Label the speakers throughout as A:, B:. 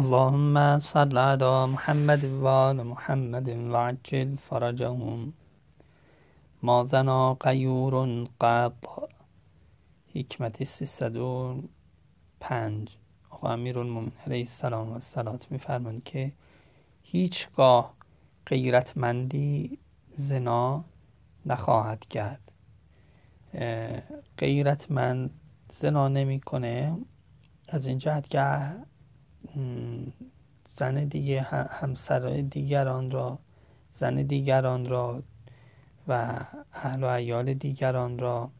A: اللهم صل على محمد و آل محمد وعجل فرجهم. ما زنا قیور قط. حکمت 305 آقا امیرالمومنین علیه السلام و السلام میفرمایند که هیچگاه غیرتمندی زنا نخواهد کرد. غیرتمند زنا نمی‌کنه. از این جهت که زن دیگه همسر دیگران را زن دیگران را و اهل و عیال دیگران را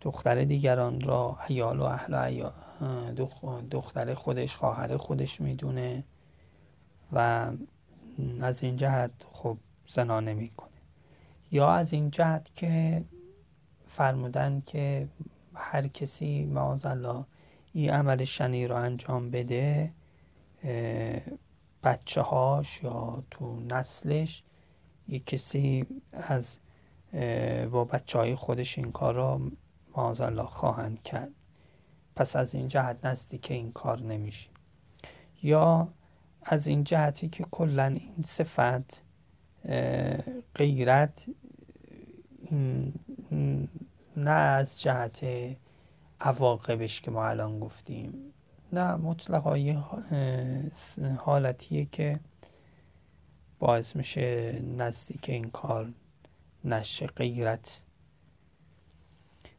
A: دختر دیگران را عیال و اهل عیال دختر خودش خواهر خودش می‌دونه و از این جهت خب زنا نمی‌کنه. یا از این جهت که فرمودن که هر کسی معاذ الله این عمل شنی رو انجام بده بچه هاش یا تو نسلش یک کسی از با بچه های خودش این کار را الله خواهند کرد. پس از این جهت نستی که این کار نمیشه. یا از این جهتی که کلا این صفت غیرت نه از جهت عواقبش که ما الان گفتیم. نه مطلقا یه حالتیه که باعث میشه نزدیک این کار نشه غیرت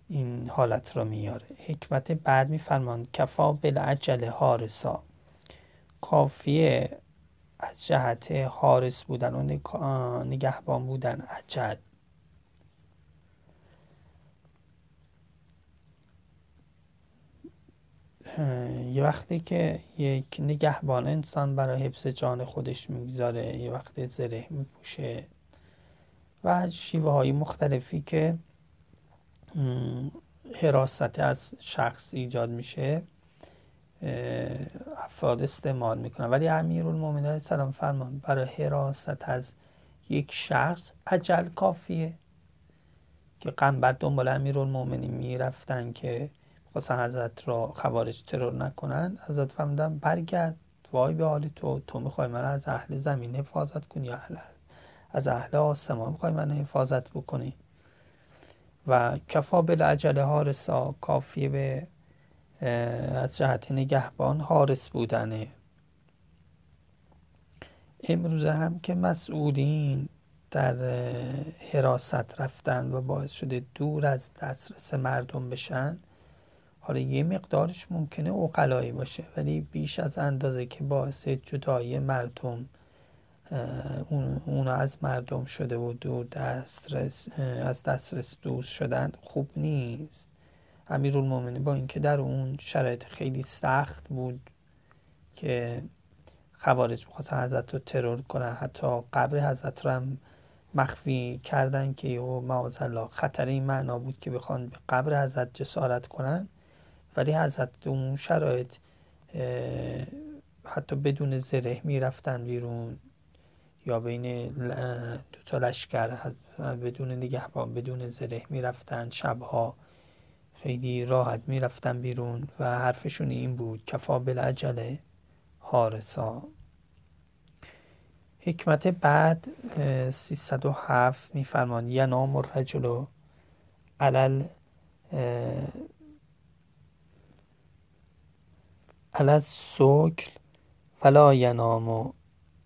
A: این حالت رو میاره. حکمت بعد میفرمان کفا بالعجل حارسا. کافیه از جهت حارس بودن و نگهبان بودن عجل. یه وقتی که یک نگهبان انسان برای حفظ جان خودش می‌گذاره یه وقتی زره میپوشه و شیوه های مختلفی که حراست از شخص ایجاد میشه افراد استعمال می‌کنن. ولی المومنین سلام فرمان برای حراست از یک شخص عجل کافیه. که قنبر دنبال امیرالمومنین می‌رفتن که خواستن حضرت را خوارج ترور نکنن حضرت فرمودن برگرد. وای به حال تو تو می‌خوای من از اهل زمین حفاظت کنی یا اهل از اهل آسمان می‌خوای من حفاظت بکنی؟ و کفا بالعجل حارسا کافیه به از جهت نگهبان حارس بودنه امروز هم که مسئولین در حراست رفتن و باعث شده دور از دسترس مردم بشن حالا یه مقدارش ممکنه اوقلایی باشه ولی بیش از اندازه که باعث جدایی مردم اون از مردم شده و دور دسترس از دسترس دور شدن خوب نیست. امیرالمومنین با اینکه در اون شرایط خیلی سخت بود که خوارج می‌خواستن حضرت رو ترور کنن حتی قبر حضرت رو هم مخفی کردن که او معاذ الله خطر این معنا بود که بخوان به قبر حضرت جسارت کنن. ولی حضرت اون شرایط حتی بدون زره می‌رفتن بیرون یا بین دو تا لشکر بدون نگهبان بدون زره می‌رفتن شبها خیلی راحت می‌رفتن بیرون و حرفشون این بود کفا بالعجله حارسا. حکمت بعد 307 میفرمان ینام الرجل علل علی السکل فلا ینام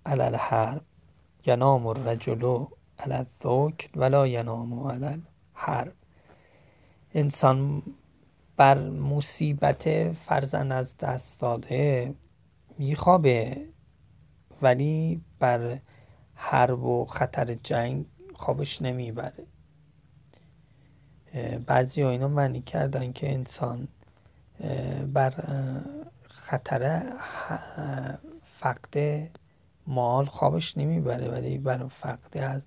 A: علی الحرب؟ ینام الرجل علی السکل ولا ینام علی الحرب. انسان بر مصیبت فرزن از دست داده میخوابه ولی بر حرب و خطر جنگ خوابش نمی‌بره. بعضی ها اینو معنی کردن که انسان بر خطر فقد مال خوابش نمی‌بره ولی بر فقد از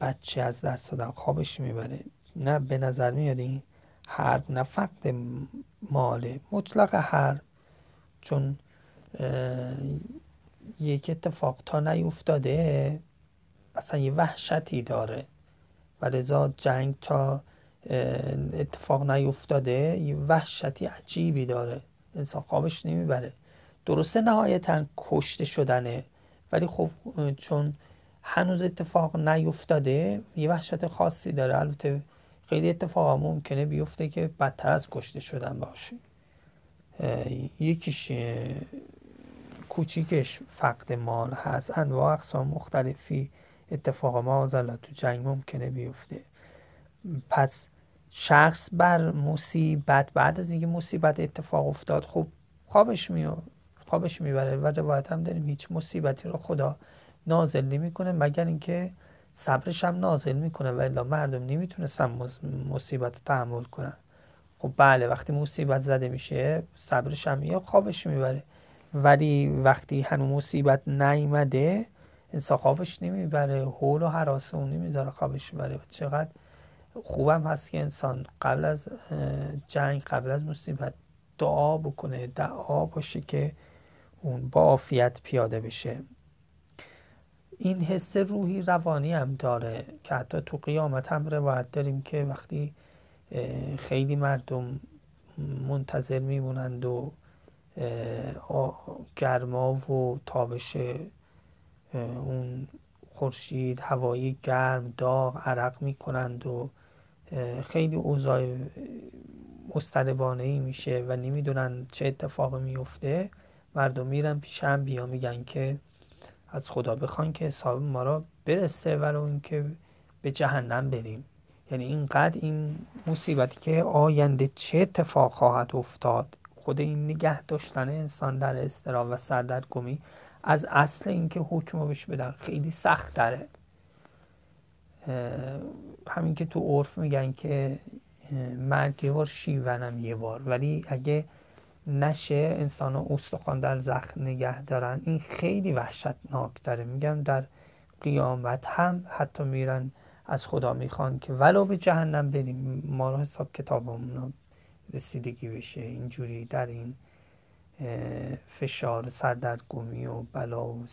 A: بچه از دست دادن خوابش می‌بره. نه به نظر میاد این حرب نه فقد ماله مطلق حرب. چون یک اتفاق تا نیفتاده اصلا یه وحشتی داره. و لذا جنگ تا اتفاق نیفتاده یه وحشتی عجیبی داره. انسان خوابش نمی‌بره. درسته نهایتا کشته شدنه ولی خب چون هنوز اتفاق نیفتاده یه وحشت خاصی داره. البته خیلی اتفاقا ممکنه بیفته که بدتر از کشته شدن باشه. یکیش کوچیکش فقد مال هست. انواع اقسام مختلفی اتفاق ما تو جنگ ممکنه بیفته. پس شخص بر مصیبت بعد از اینکه مصیبت اتفاق افتاد خب خوابش میاد خوابش می‌بره و روایت هم داریم هیچ مصیبتی رو خدا نازل نمی‌کنه مگر اینکه صبرش هم نازل می‌کنه و الا مردم نمی‌تونستن مصیبت تحمل کنن. خب بله وقتی مصیبت زده میشه صبرش هم یا خوابش می‌بره. ولی وقتی هنوز مصیبت نیمده انسان خوابش نمی‌بره حول و حراسه اون نمی‌ذاره خوابش بره چقدر خوبم هست که انسان قبل از جنگ قبل از مصیبت دعا بکنه دعا باشه که اون با عافیت پیاده بشه. این حس روحی روانی هم داره که حتی تو قیامت هم روایت داریم که وقتی خیلی مردم منتظر میمونند و گرما و تابش اون خورشید هوایی گرم داغ عرق می‌کنند و خیلی اوضاع مستربانه ای میشه و نمی‌دونن چه اتفاقی میفته مردم میرن پیش هم بیا میگن که از خدا بخوان که حساب ما را برسه ولو اینکه به جهنم بریم. یعنی اینقدر این مصیبتی که آینده چه اتفاق خواهد افتاد. خود این نگه داشتن انسان در استرا و سردرگمی از اصل اینکه حکم بهش بدن خیلی سخت داره همین که تو عرف میگن که مرگ یه بار شیونم یه بار. ولی اگه نشه انسان ها استخوان در زخم نگه دارن. این خیلی وحشتناک داره. میگم در قیامت هم حتی میرن از خدا می‌خوان که ولو به جهنم بریم. ما رو حساب کتابمون رسیدگی بشه. اینجوری در این فشار سردرگمی و بلا و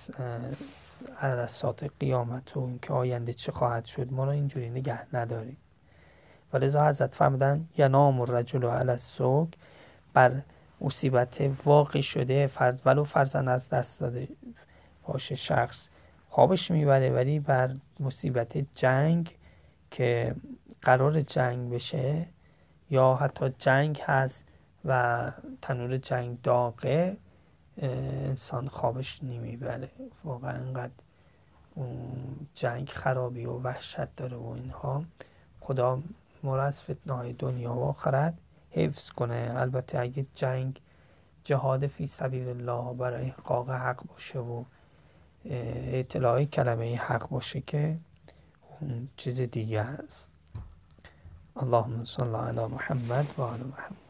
A: عرصات قیامت و اینکه آینده چه خواهد شد ما رو اینجوری نگه نداریم و لذا حضرت فرمودن ینام الرجل علی السوق بر مصیبت واقع شده فرد ولو فرزن از دست داده باشه شخص خوابش می‌بره ولی بر مصیبت جنگ که قرار جنگ بشه یا حتی جنگ هست و تنور جنگ داغه انسان خوابش نمی‌بره. واقعا انقدر جنگ خرابی و وحشت داره و اینها. خدا ما از فتنه دنیا و آخرت حفظ کنه. البته اگه جنگ جهاد فی سبیل الله برای احقاق حق باشه و اطلاع کلمه حق باشه که اون چیز دیگه هست اللهم صل علی محمد و آل محمد.